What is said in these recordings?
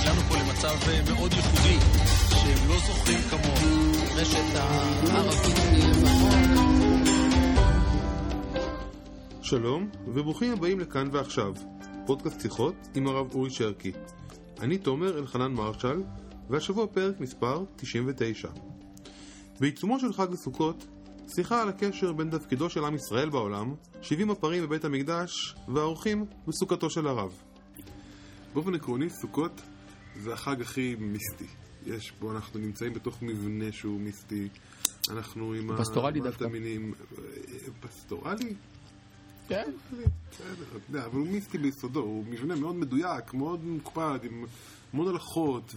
נקלענו פה למצב אה, מאוד ייחודי, שהם לא זוכרים כמוהו. רשת הערבית. שלום, וברוכים הבאים לכאן ועכשיו, פודקאסט שיחות עם הרב אורי שרקי. אני תומר אלחנן מרשל, והשבוע פרק מספר 99. בעיצומו של חג הסוכות, שיחה על הקשר בין תפקידו של עם ישראל בעולם, 70 הפרים בבית המקדש, והאורחים בסוכתו של הרב. באופן עקרוני, סוכות זה החג הכי מיסטי. יש בו, אנחנו נמצאים בתוך מבנה שהוא מיסטי. אנחנו עם פסטורלי דווקא. המינים... פסטורלי? כן. בסדר, אתה יודע, אבל הוא מיסטי ביסודו, הוא מבנה מאוד מדויק, מאוד מוקפד, עם המון הלכות,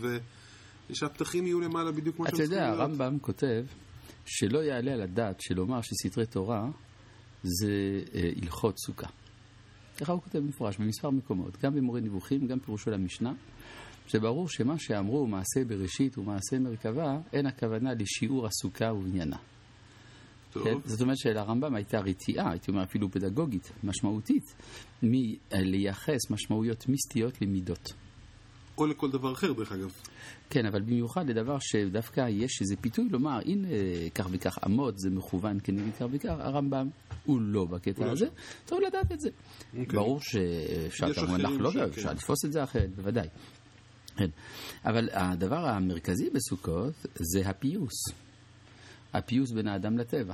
ושהפתחים יהיו למעלה בדיוק כמו אתה שהם יודע, צריכים להיות. הרמב"ם כותב שלא יעלה על הדעת שלומר שסתרי תורה זה אה, הלכות סוכה. ככה הוא כותב במפורש במספר מקומות, גם במורה נבוכים, גם פירושו למשנה. זה ברור שמה שאמרו מעשה בראשית ומעשה מרכבה, אין הכוונה לשיעור הסוכה ובניינה. טוב. כן? זאת אומרת שלרמב"ם הייתה רתיעה, הייתי אומר אפילו פדגוגית, משמעותית, מלייחס משמעויות מיסטיות למידות. או לכל דבר אחר, דרך אגב. כן, אבל במיוחד לדבר שדווקא יש איזה פיתוי לומר, הנה, כך וכך אמות, זה מכוון כנגד כך וכך, הרמב"ם הוא לא בקטע לא הזה. טוב לדעת את זה. אוקיי. ברור שאפשר עליו, שכן. אפשר לתפוס את זה אחרת, בוודאי. כן. אבל הדבר המרכזי בסוכות זה הפיוס. הפיוס בין האדם לטבע.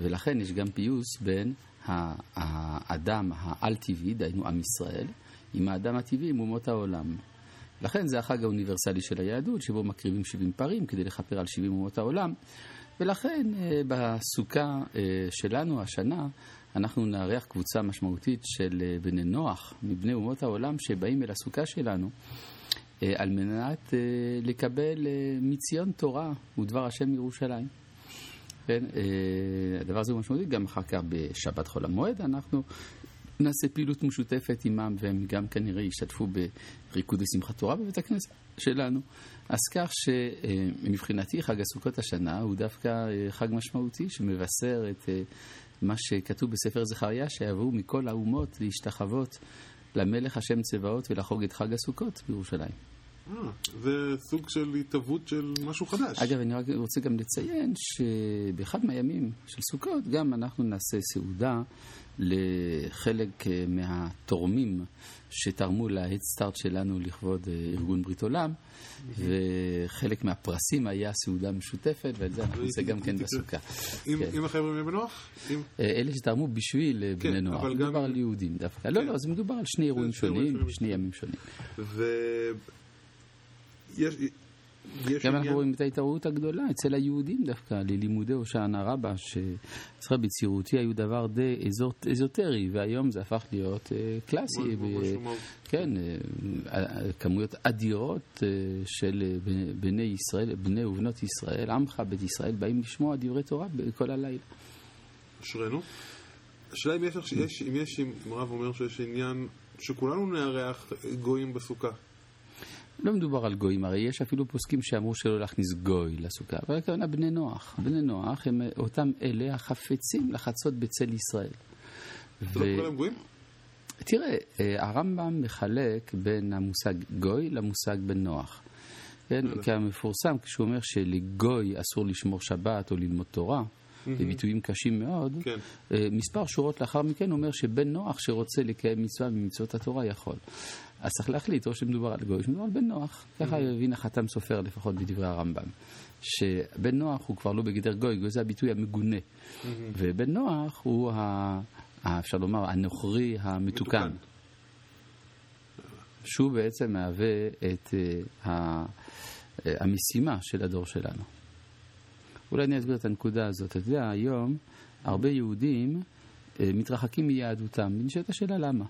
ולכן יש גם פיוס בין האדם העל-טבעי, דהיינו עם ישראל, עם האדם הטבעי, עם אומות העולם. לכן זה החג האוניברסלי של היהדות, שבו מקריבים 70 פרים כדי לכפר על 70 אומות העולם. ולכן אה, בסוכה אה, שלנו השנה, אנחנו נארח קבוצה משמעותית של אה, בני נוח, מבני אומות העולם, שבאים אל הסוכה שלנו. אה, על מנת אה, לקבל מציון תורה ודבר השם מירושלים. כן, הדבר הזה הוא משמעותי, גם אחר כך בשבת חול המועד אנחנו נעשה פעילות משותפת עמם והם גם כנראה ישתתפו בריקוד לשמחת תורה בבית הכנסת שלנו. אז כך שמבחינתי חג הסוכות השנה הוא דווקא חג משמעותי שמבשר את מה שכתוב בספר זכריה שיבואו מכל האומות להשתחוות למלך השם צבאות ולחוג את חג הסוכות בירושלים. אה, זה סוג של התהוות של משהו חדש. אגב, אני רק רוצה גם לציין שבאחד מהימים של סוכות גם אנחנו נעשה סעודה לחלק אה, מהתורמים שתרמו להדסטארט שלנו לכבוד אה, ארגון ברית עולם, וחלק מהפרסים היה סעודה משותפת, ואת זה אנחנו נעשה גם כן בסוכה. עם כן. החבר'ה מבני נוח? אלה שתרמו בשביל כן, בני אבל גם- מדובר על יהודים דווקא. לא, כן. לא, זה מדובר על שני אירועים שונים. שני ימים שונים. יש... יש גם אנחנו רואים את ההתעוררות הגדולה אצל היהודים דווקא ללימודי הושענא רבה, שאצלך בצירותי היו דבר די אזוטרי, והיום זה הפך להיות אה, קלאסי. כן, אה, אה, כמויות אדירות של בני- ישראל, בני ובנות ישראל, עמך בית ישראל, באים לשמוע דברי תורה כל הלילה. אשרינו. השאלה אם יש, אם הרב אומר שיש עניין שכולנו נארח גויים בסוכה. לא מדובר על גויים, הרי יש אפילו פוסקים שאמרו שלא להכניס גוי לסוכה, אבל הכוונה בני נוח. בני נוח הם אה, אותם אלה החפצים לחצות בצל ישראל. אתה לא קורא להם גויים? תראה, אה, הרמב"ם מחלק בין המושג גוי למושג בן נוח. כן. כי המפורסם, כשהוא אומר שלגוי אסור לשמור שבת או ללמוד תורה, בביטויים קשים מאוד, כן. אה, מספר שורות לאחר מכן הוא אומר שבן נוח שרוצה לקיים מצווה ממצוות התורה יכול. אז צריך להחליט, או שמדובר על גוי, או שמדובר על בן נוח. ככה הבין החתם סופר לפחות בדברי הרמב"ם. שבן נוח הוא כבר לא בגדר גוי, גוי זה הביטוי המגונה. ובן נוח הוא, ה... אפשר לומר, הנוכרי המתוקן. מתוקן. שהוא בעצם מהווה את אה, ה- אה, המשימה של הדור שלנו. אולי אני אסביר את הנקודה הזאת. אתה יודע, היום הרבה יהודים אה, מתרחקים מיהדותם, ונשאלת השאלה למה.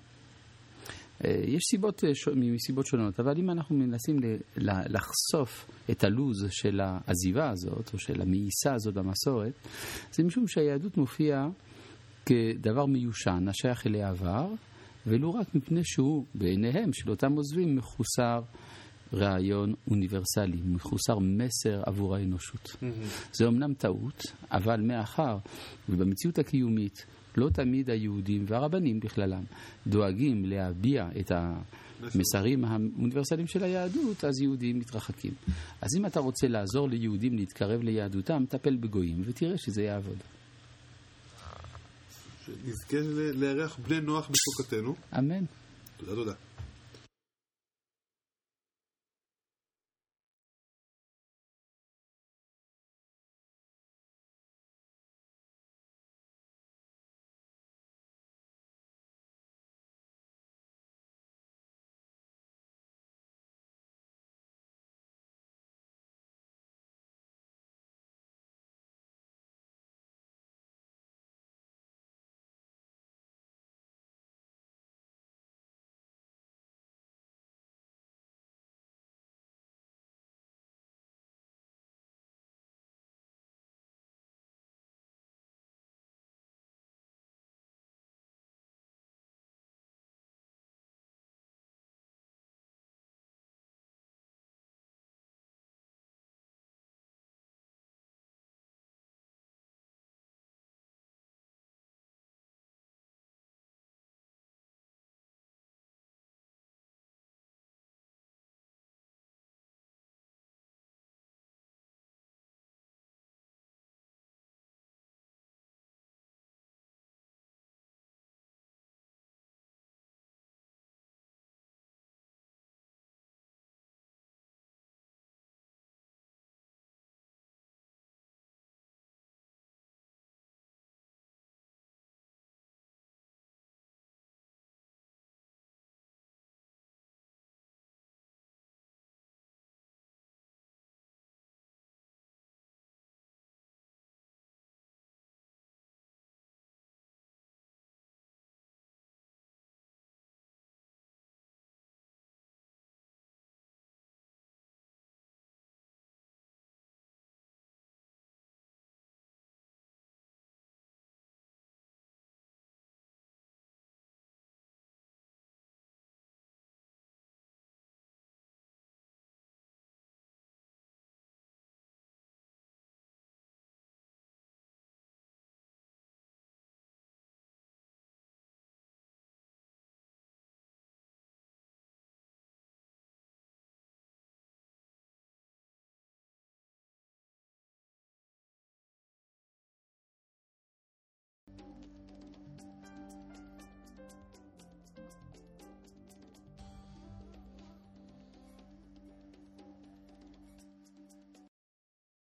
אה, יש סיבות, אה, מסיבות שונות, אבל אם אנחנו מנסים לחשוף את הלוז של העזיבה הזאת, או של המאיסה הזאת במסורת, זה משום שהיהדות מופיעה כדבר מיושן, השייך אל העבר, ולו רק מפני שהוא, בעיניהם של אותם עוזבים, מחוסר רעיון אוניברסלי, מחוסר מסר עבור האנושות. זה אומנם טעות, אבל מאחר ובמציאות הקיומית לא תמיד היהודים והרבנים בכללם דואגים להביע את המסרים האוניברסליים של היהדות, אז יהודים מתרחקים. אז אם אתה רוצה לעזור ליהודים להתקרב ליהדותם, טפל בגויים ותראה שזה יעבוד. שנזכה לארח בני נוח בסוכתנו. אמן. תודה תודה.